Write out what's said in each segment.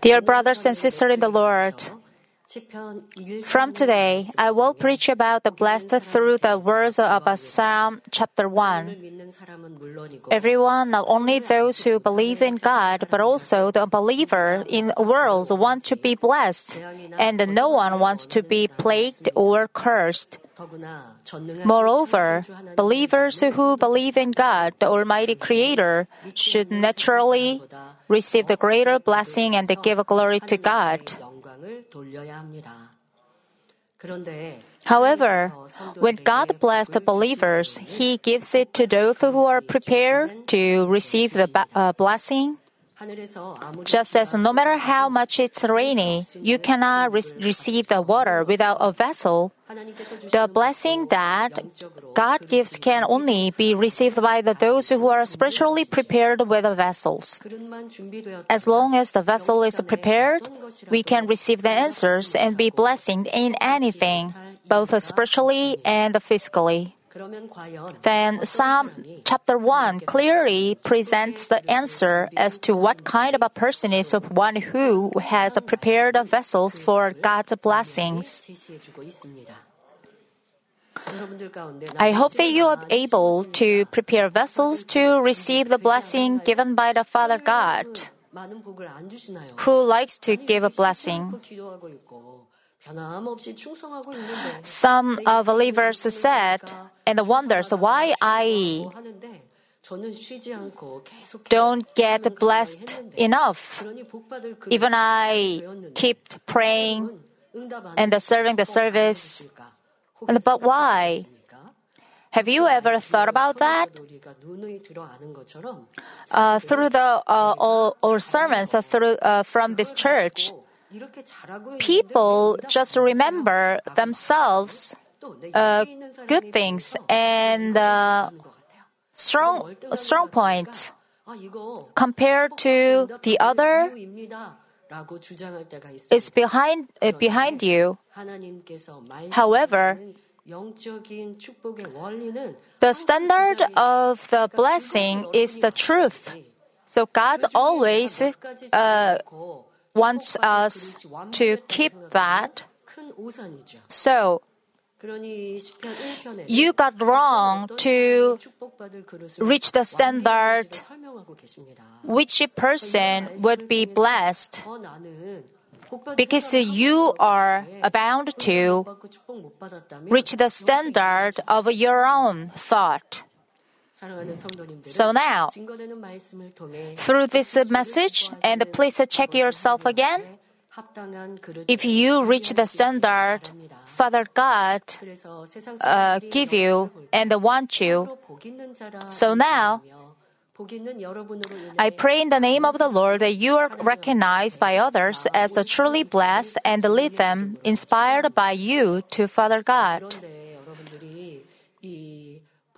Dear brothers and sisters in the Lord, from today, I will preach about the blessed through the words of Psalm chapter 1. Everyone, not only those who believe in God, but also the believer in worlds want to be blessed, and no one wants to be plagued or cursed. Moreover, believers who believe in God, the Almighty Creator, should naturally receive the greater blessing and give glory to God. However, when God blessed the believers, He gives it to those who are prepared to receive the uh, blessing just as no matter how much it's rainy, you cannot re- receive the water without a vessel, the blessing that God gives can only be received by the, those who are spiritually prepared with the vessels. As long as the vessel is prepared, we can receive the answers and be blessed in anything, both spiritually and physically. Then Psalm chapter 1 clearly presents the answer as to what kind of a person is one who has prepared vessels for God's blessings. I hope that you are able to prepare vessels to receive the blessing given by the Father God, who likes to give a blessing. Some uh, believers said, and wonders why I don't get blessed enough. Even I keep praying and serving the service. But why? Have you ever thought about that? Uh, through the uh, all, all sermons uh, through, uh, from this church, people just remember themselves uh, good things and uh, strong strong points compared to the other is behind uh, behind you. However, the standard of the blessing is the truth. So God always uh, wants us to keep that. So, you got wrong to reach the standard which person would be blessed because you are bound to reach the standard of your own thought. Mm. So now, through this message, and please check yourself again. If you reach the standard Father God uh, give you and want you, so now I pray in the name of the Lord that you are recognized by others as the truly blessed and lead them, inspired by you, to Father God.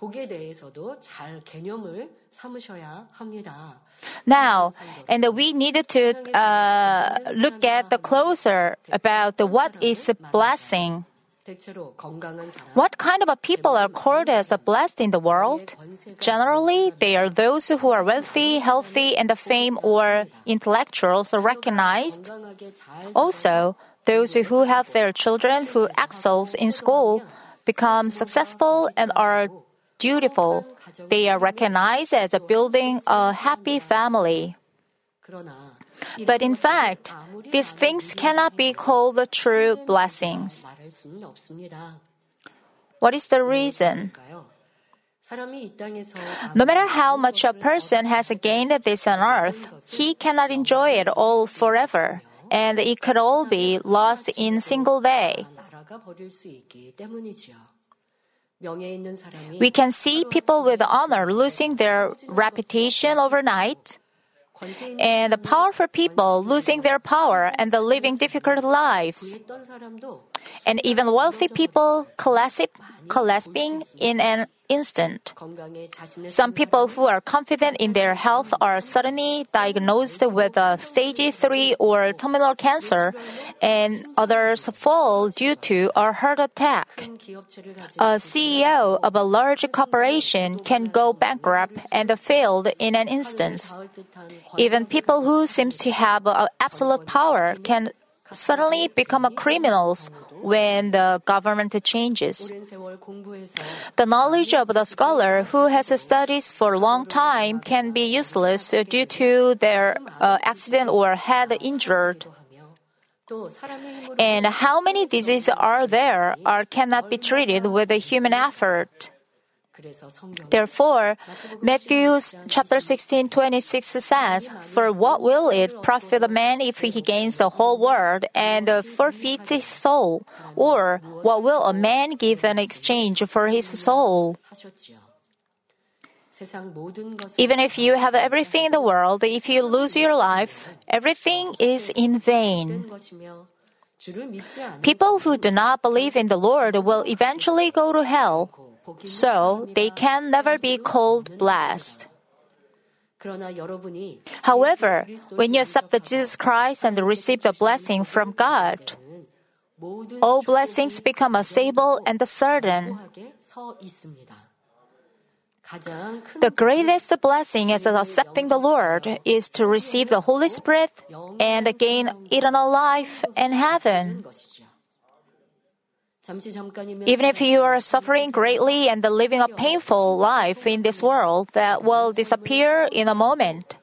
그런데 여러분들이 이 복에 대해서도 잘 개념을 삼으셔야 합니다. Now, and we needed to uh, look at the closer about the what is a blessing. 대체로 건강한 사람, What kind of a people are called as a blessed in the world? Generally, they are those who are wealthy, healthy, and the fame or intellectuals are recognized. 건강하게 잘 Also, those who have their children who excels in school become successful and are dutiful. They are recognized as building a happy family. But in fact, these things cannot be called the true blessings. What is the reason? No matter how much a person has gained this on earth, he cannot enjoy it all forever, and it could all be lost in single day. We can see people with honor losing their reputation overnight, and the powerful people losing their power and the living difficult lives and even wealthy people collapsing in an instant. Some people who are confident in their health are suddenly diagnosed with a stage 3 or terminal cancer, and others fall due to a heart attack. A CEO of a large corporation can go bankrupt and fail in an instant. Even people who seem to have absolute power can suddenly become criminals when the government changes. The knowledge of the scholar who has studied for a long time can be useless due to their uh, accident or head injured. And how many diseases are there or cannot be treated with a human effort? Therefore, Matthew chapter 16, 26 says, For what will it profit a man if he gains the whole world and forfeits his soul? Or what will a man give in exchange for his soul? Even if you have everything in the world, if you lose your life, everything is in vain. People who do not believe in the Lord will eventually go to hell so they can never be called blessed. However, when you accept Jesus Christ and receive the blessing from God, all blessings become a stable and a certain. The greatest blessing as accepting the Lord is to receive the Holy Spirit and gain eternal life in heaven. Even if you are suffering greatly and living a painful life in this world, that will disappear in a moment.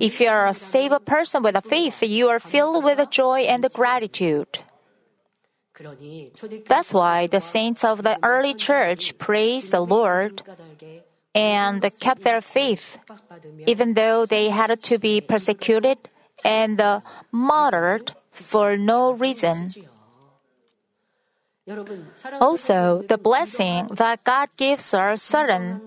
If you are a saved person with a faith, you are filled with joy and gratitude. That's why the saints of the early church praised the Lord and kept their faith, even though they had to be persecuted and martyred for no reason. Also, the blessing that God gives are certain.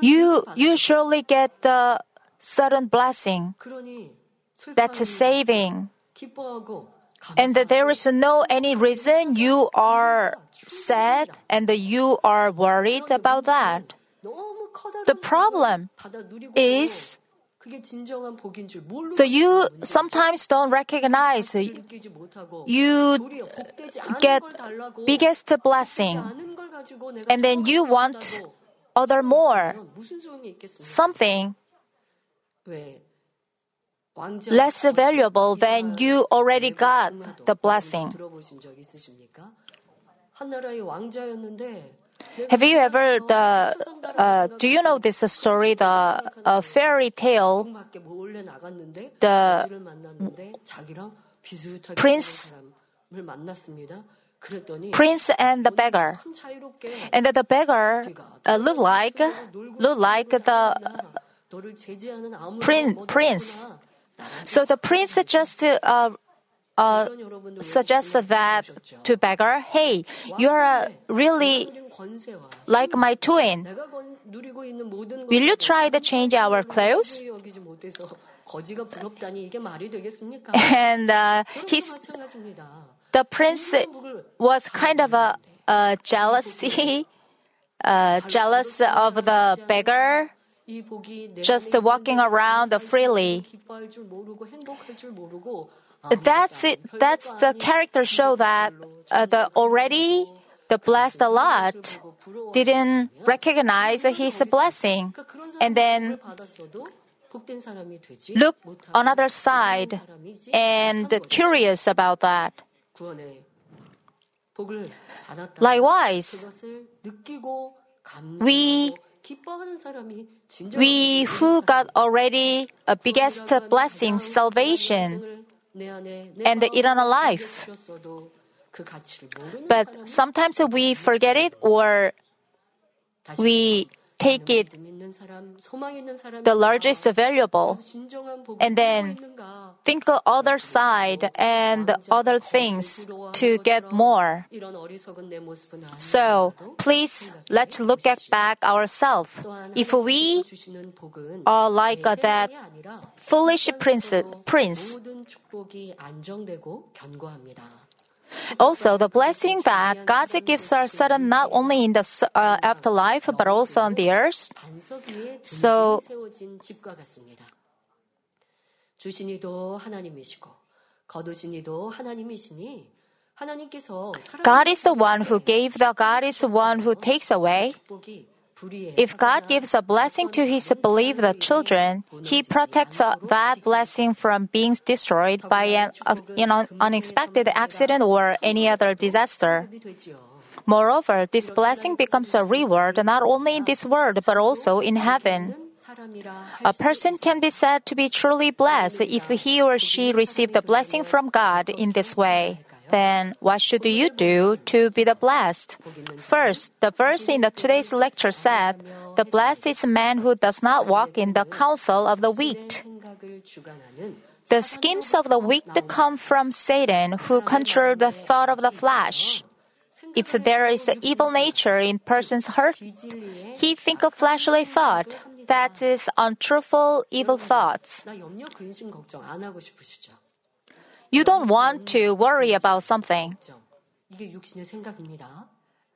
You usually get the certain blessing. That's a saving. And there is no any reason you are sad and you are worried about that. The problem is so you sometimes don't recognize. You get biggest blessing, and then you want other more. something less valuable than you already got the blessing. Have you ever the uh, do you know this uh, story the uh, fairy tale? The prince prince and the beggar. And the beggar uh, look like look like the uh, prince prince. So the prince just uh, uh, suggested that to beggar hey you are uh, really like my twin. Will you try to change our clothes? And uh, his, the prince was kind of a, a jealousy, uh, jealous of the beggar just walking around freely. That's it. That's the character show that uh, the already the blessed a lot didn't recognize his blessing and then look another side and curious about that. Likewise, we we who got already a biggest blessing, salvation, and the eternal life, but sometimes we forget it or we take it the largest valuable and then think the other side and other things to get more. So please let's look at back ourselves. If we are like that foolish prince, prince also, the blessing that God gives are certain not only in the uh, afterlife but also on the earth. So, God is the one who gave, the God is the one who takes away. If God gives a blessing to his beloved children, he protects that blessing from being destroyed by an uh, you know, unexpected accident or any other disaster. Moreover, this blessing becomes a reward not only in this world but also in heaven. A person can be said to be truly blessed if he or she received a blessing from God in this way. Then what should you do to be the blessed? First, the verse in the today's lecture said, "The blessed is a man who does not walk in the counsel of the wicked." The schemes of the wicked come from Satan, who controls the thought of the flesh. If there is an evil nature in person's heart, he think of fleshly thought, that is untruthful evil thoughts. You don't want to worry about something.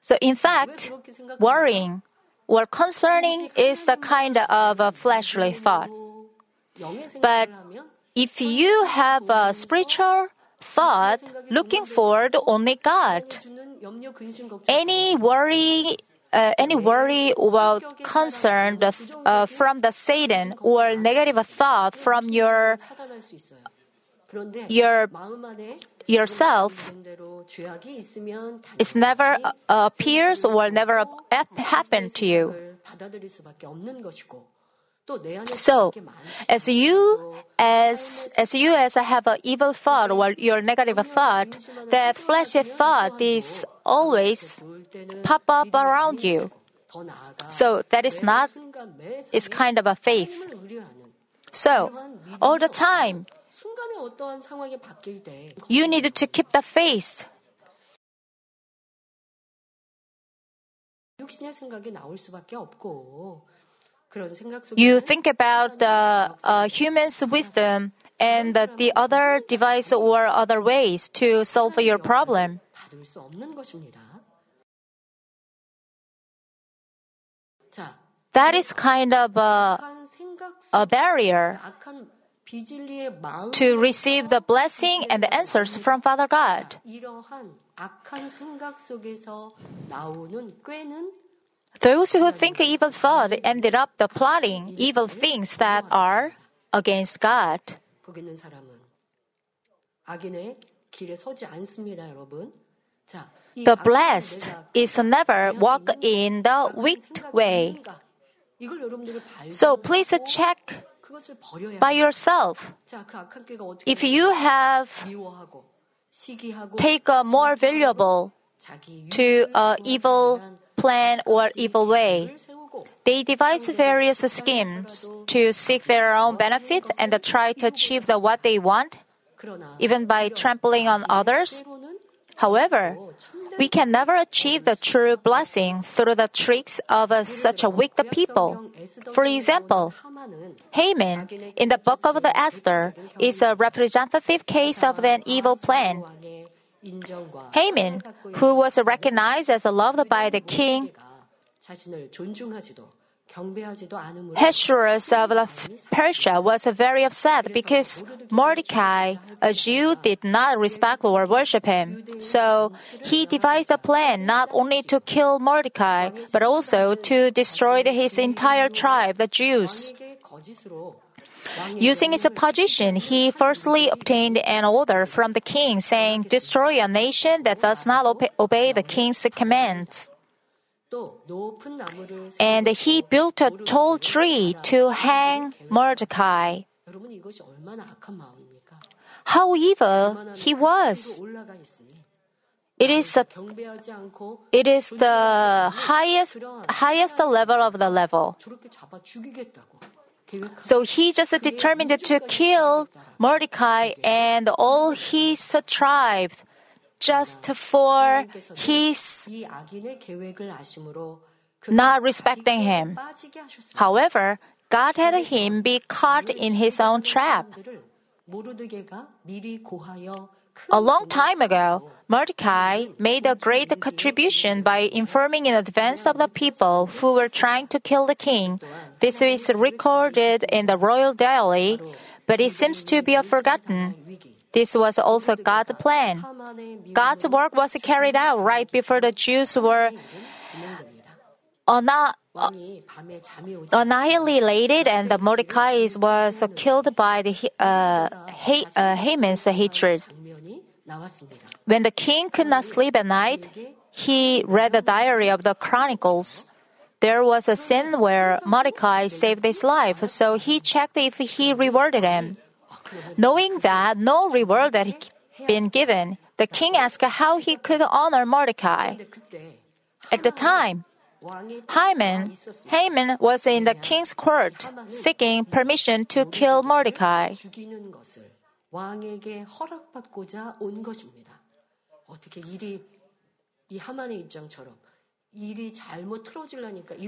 So, in fact, worrying or concerning is the kind of a fleshly thought. But if you have a spiritual thought looking forward only God, uh, any worry uh, any worry or concern uh, from the Satan or negative thought from your your yourself is never uh, appears or never happen to you. So, as you as as you as I have an evil thought or your negative thought, that fleshly thought is always pop up around you. So that is not It's kind of a faith. So all the time you need to keep the face. You think about the uh, human's wisdom and the other device or other ways to solve your problem. That is kind of a, a barrier to receive the blessing and the answers from Father God. Those who think evil thought ended up the plotting evil things that are against God. The blessed is never walk in the wicked way. So please check by yourself. If you have take a more valuable to a evil plan or evil way, they devise various schemes to seek their own benefit and try to achieve the what they want, even by trampling on others. However, we can never achieve the true blessing through the tricks of a, such a wicked people. For example, Haman in the book of the Esther is a representative case of an evil plan. Haman, who was recognized as loved by the king, Ahasuerus of Persia was very upset because Mordecai, a Jew, did not respect or worship him. So he devised a plan not only to kill Mordecai, but also to destroy his entire tribe, the Jews. Using his position, he firstly obtained an order from the king saying, Destroy a nation that does not obey the king's commands. And he built a tall tree to hang Mordecai. How evil he was. It is, a, it is the highest, highest level of the level. So he just determined to kill Mordecai and all his tribe just for his not respecting him. However, God had him be caught in his own trap. A long time ago, Mordecai made a great contribution by informing in advance of the people who were trying to kill the king. This is recorded in the royal diary, but it seems to be forgotten. This was also God's plan. God's work was carried out right before the Jews were uh, annihilated and the Mordecai was killed by the uh, ha- uh, Haman's hatred. When the king could not sleep at night, he read the diary of the chronicles. There was a scene where Mordecai saved his life, so he checked if he rewarded him. Knowing that no reward had been given, the king asked how he could honor Mordecai. At the time, Haman, Haman was in the king's court seeking permission to kill Mordecai.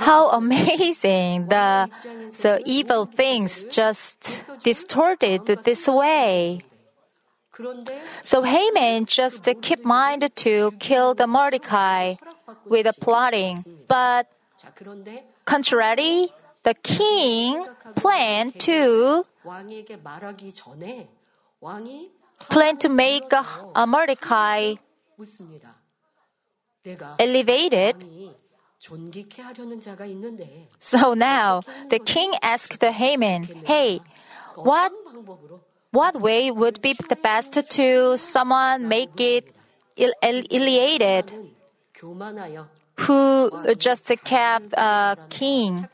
How amazing! The the evil things just distorted this way. So Haman just keep mind to kill the Mordecai with a plotting, but contrary, the king planned to plan to make a, a Mordecai elevated. So now the king asked the Haman, Hey, what, what way would be the best to someone make it elevated? Who just kept uh, king?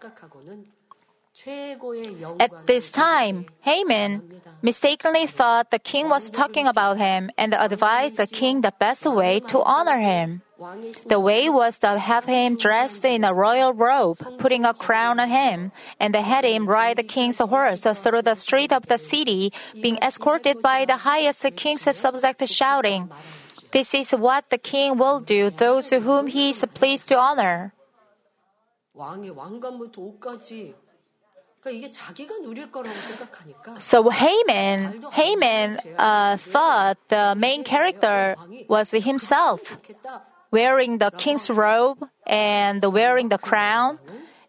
At this time, Haman mistakenly thought the king was talking about him and advised the king the best way to honor him. 왕의 The way was to have him dressed in a royal robe, putting a crown on him, and had him ride the king's horse through the street of the city, being escorted by the highest king's subject shouting, This is what the king will do those whom he is pleased to honor. 왕의 왕관부터 옷까지 So Haman, Haman uh, thought the main character was himself, 좋겠다. wearing the king's robe and wearing the crown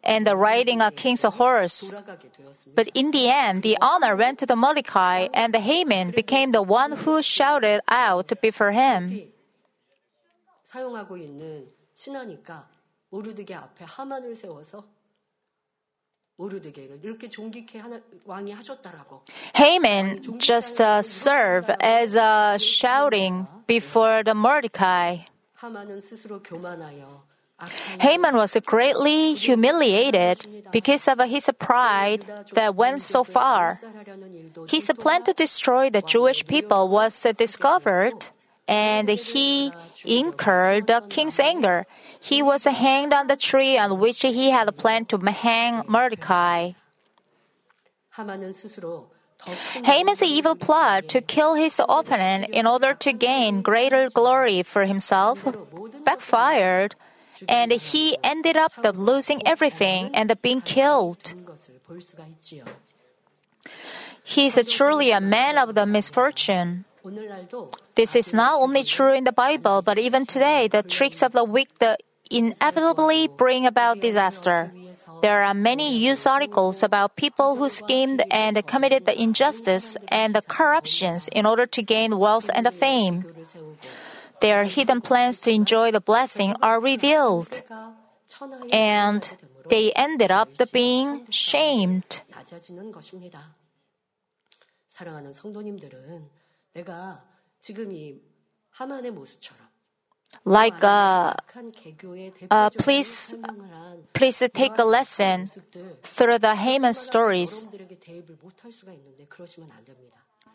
and riding a king's horse. 돌아가게 되었습니다. But in the end, the honor went to the Mordecai, and the Haman became the one who shouted out before him. 사용하고 있는 신하니까 모르드게 앞에 하만을 세워서 Haman just uh, served as a shouting before the Mordecai. Haman was greatly humiliated because of his pride that went so far. His plan to destroy the Jewish people was discovered and he incurred the king's anger. He was hanged on the tree on which he had planned to hang Mordecai. Haman's evil plot to kill his opponent in order to gain greater glory for himself backfired, and he ended up losing everything and being killed. He is truly a man of the misfortune. 오늘날도 This is not only true in the Bible, but even today, the tricks of the wicked inevitably bring about disaster. There are many news articles about people who schemed and committed the injustice and the corruptions in order to gain wealth and fame. 교를 세우고 Their hidden plans to enjoy the blessing are revealed, 가 천하의 and 영광이 되므로 they ended up being shamed. 낮아지는 것입니다. 사랑하는 성도님들은 like uh, uh, please please take a lesson through the Haman stories.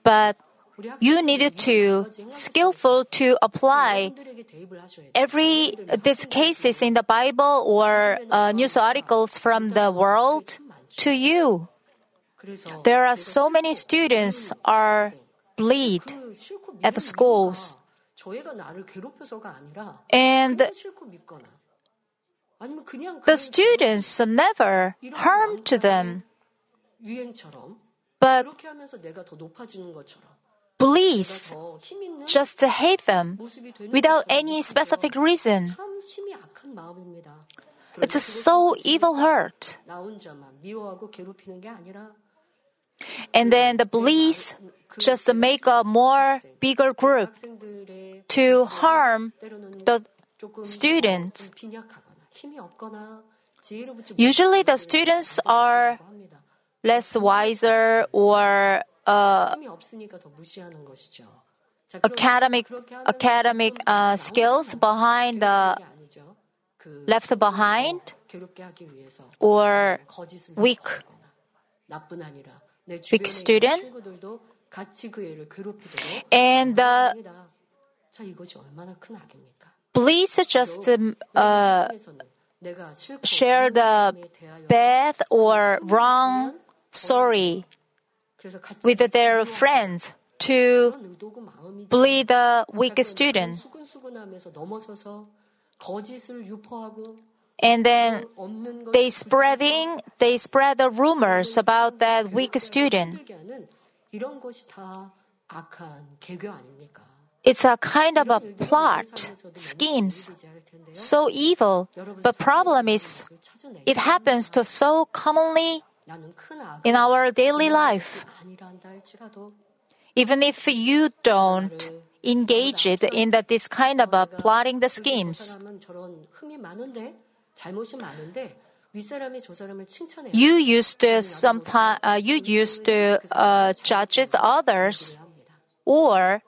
But you needed to skillful to apply every these cases in the Bible or uh, news articles from the world to you. There are so many students are bleed at the schools. And the students never harm to them, but police just hate them without any specific reason. It's a so evil heart. And then the police just make a more bigger group to harm the students. Usually the students are less wiser or uh, academic academic uh, skills behind the left behind or weak weak student and the police just uh, share the bad or wrong story with their friends to bully the weak student. And then they spreading they spread the rumors about that weak student. It's a kind of a plot, schemes, so evil. But problem is, it happens to so commonly in our daily life. Even if you don't engage it in that this kind of a plotting the schemes, you used to sometimes uh, you used to uh, judge others, or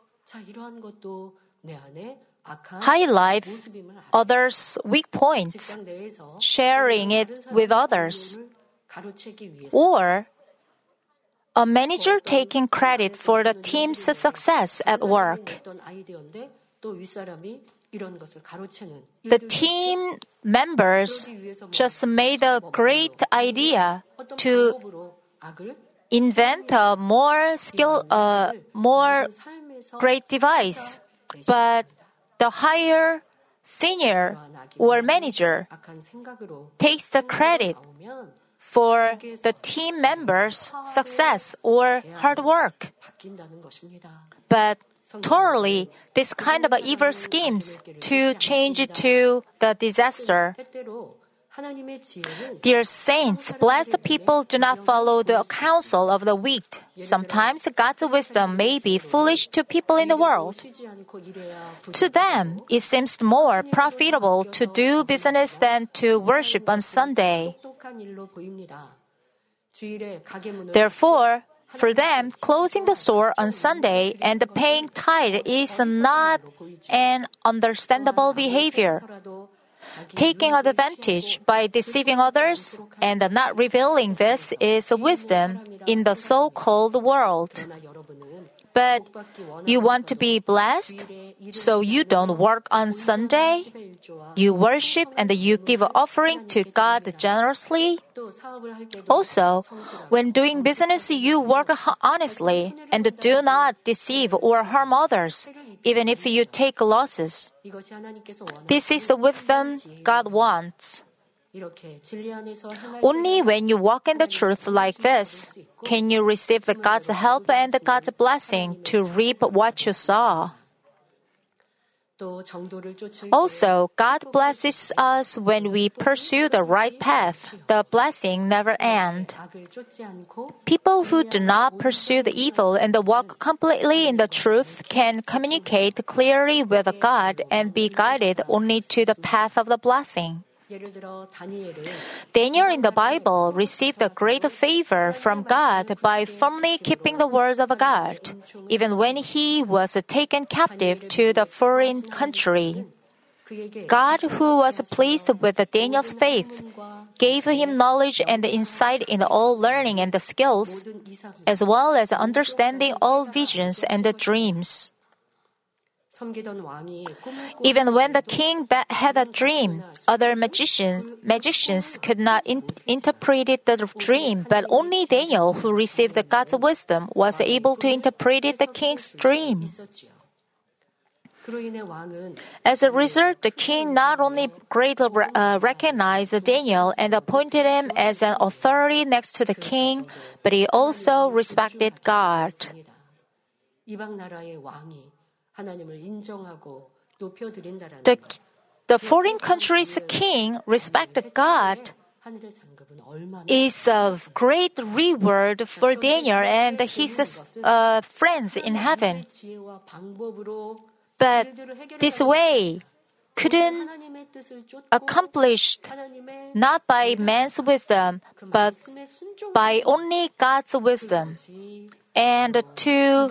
highlight others' weak points, sharing it with others, or a manager taking credit for the team's success at work. The team members just made a great idea to invent a more skill, uh, more great device. But the higher senior or manager takes the credit for the team members' success or hard work. But Totally, this kind of evil schemes to change to the disaster. Dear saints, blessed people do not follow the counsel of the weak. Sometimes God's wisdom may be foolish to people in the world. To them, it seems more profitable to do business than to worship on Sunday. Therefore, for them, closing the store on Sunday and paying tithe is not an understandable behavior. Taking advantage by deceiving others and not revealing this is wisdom in the so called world but you want to be blessed, so you don't work on Sunday. You worship and you give an offering to God generously. Also, when doing business, you work honestly and do not deceive or harm others, even if you take losses. This is the wisdom God wants. Only when you walk in the truth like this can you receive the God's help and the God's blessing to reap what you sow. Also, God blesses us when we pursue the right path. The blessing never ends. People who do not pursue the evil and walk completely in the truth can communicate clearly with God and be guided only to the path of the blessing. Daniel in the Bible received a great favor from God by firmly keeping the words of God, even when he was taken captive to the foreign country. God, who was pleased with Daniel's faith, gave him knowledge and insight in all learning and skills, as well as understanding all visions and dreams. Even when the king had a dream, other magicians, magicians could not in- interpret the dream, but only Daniel, who received God's wisdom, was able to interpret the king's dream. As a result, the king not only greatly uh, recognized Daniel and appointed him as an authority next to the king, but he also respected God. The, the foreign country's king respected God is a great reward for Daniel and his uh, friends in heaven. But this way couldn't accomplished not by man's wisdom, but by only God's wisdom. And to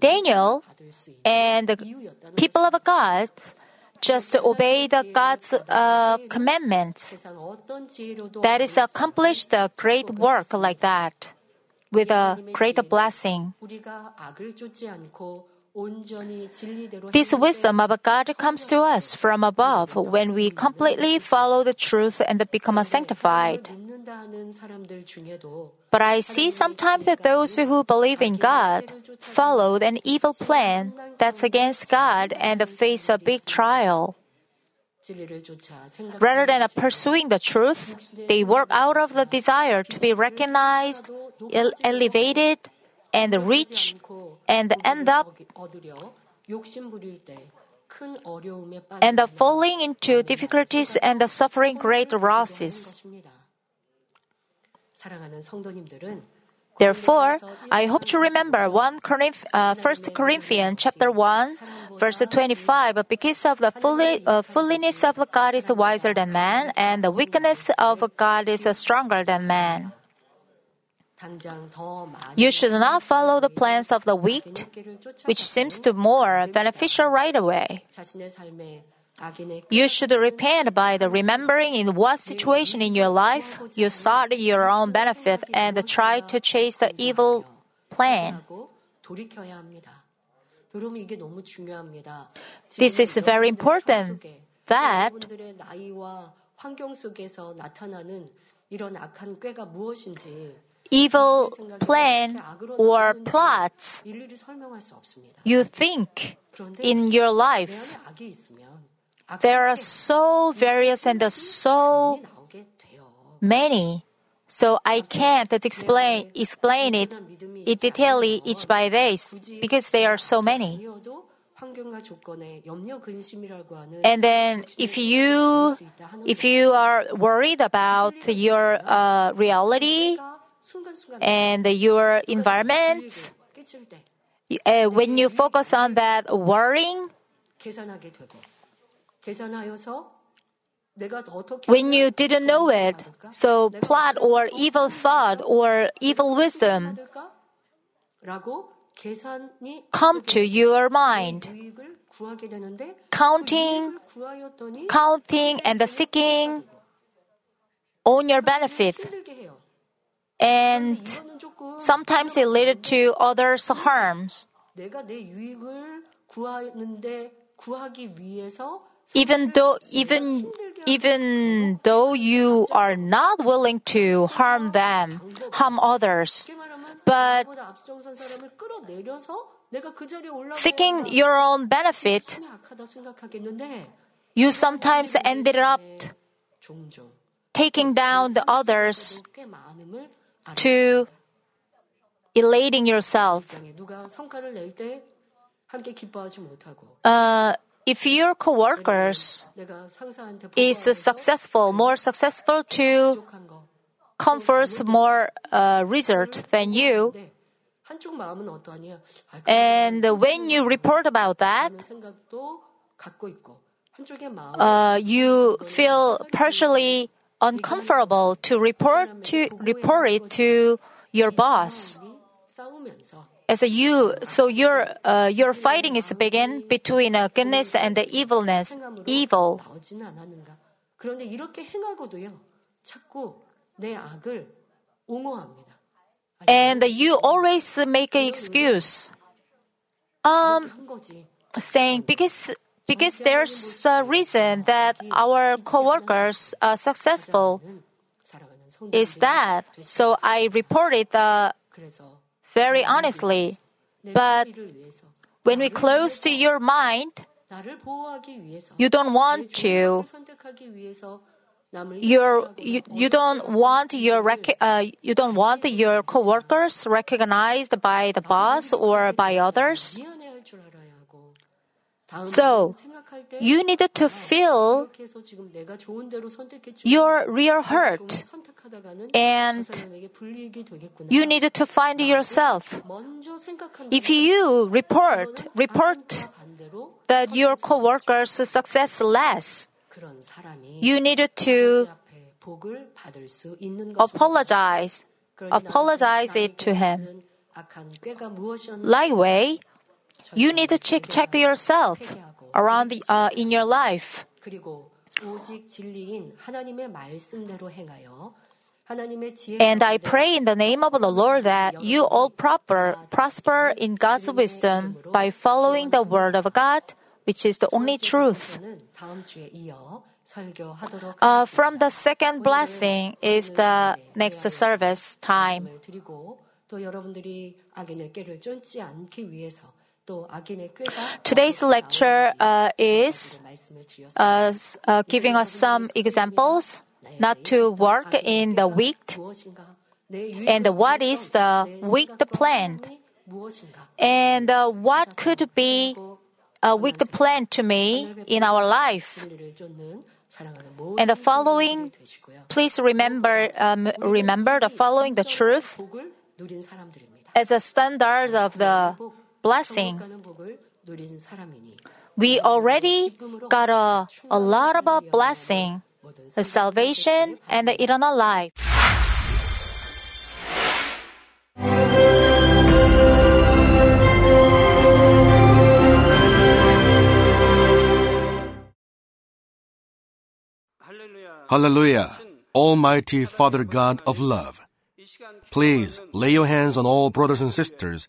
Daniel and the people of God just obey the God's uh, commandments. That is accomplished a great work like that with a great blessing. This wisdom of God comes to us from above when we completely follow the truth and become sanctified. But I see sometimes that those who believe in God followed an evil plan that's against God and face a big trial. Rather than pursuing the truth, they work out of the desire to be recognized, elevated, and rich, and end up and falling into difficulties and suffering great losses. Therefore, I hope to remember 1 Corinth, uh, 1 Corinthians chapter 1, verse 25, because of the fully, uh, fulness of God is wiser than man, and the weakness of God is stronger than man. You should not follow the plans of the weak, which seems to more beneficial right away. You should repent by the remembering in what situation in your life you sought your own benefit and try to chase the evil plan. This is very important that evil plan or plots you think in your life there are so various and so many. So I can't explain explain it in detail each by days because there are so many. And then if you if you are worried about your uh, reality and your environment, uh, when you focus on that worrying, when you didn't know it, so plot or evil thought or evil wisdom come to your mind. Counting, counting and seeking on your benefit. And sometimes it led to others' harms. Even though even even though you are not willing to harm them, harm others, but seeking your own benefit, you sometimes ended up taking down the others to elating yourself. Uh, if your coworkers is successful, more successful to confers more uh, result than you, and when you report about that, uh, you feel partially uncomfortable to report to report it to your boss. As a you, so your uh, your fighting is begin between uh, goodness and the evilness, 행함으로 evil. 나오지는 않았는가? 그런데 이렇게 행하고도요, 자꾸 내 악을 옹호합니다. And you always make an excuse, um, 한 거지. saying because because there's a reason that our coworkers are successful. Is that so? I reported the very honestly, but when we close to your mind, you don't want to. Your you, you don't want your rec- uh, you don't want your coworkers recognized by the boss or by others. So, you needed to feel your real hurt and you needed to find yourself. If you report, report that your coworker's success less, you need to apologize, apologize it to him. Likewise, you need to check check yourself around the, uh, in your life. 그리고 오직 진리인 하나님의 말씀대로 행하여 하나님의 지혜 And I pray in the name of the Lord that you all proper, prosper in God's wisdom by following the word of God, which is the only truth. 다음 주에 이어 설교하도록 Uh, from the second blessing is the next service time. 말씀을 드리고 또 여러분들이 악인의 꾀를 쫓지 않기 위해서 또 악인의 꾀가 Today's lecture uh, is uh, uh, giving us some examples not to work in the weak and what is the weak plan and uh, what could be a weak plan to me in our life. And the following, please remember um, remember the following the truth. as a standard of the blessing. We already got a, a lot of a blessing, the salvation, and the eternal life. Hallelujah! Almighty Father God of love, please lay your hands on all brothers and sisters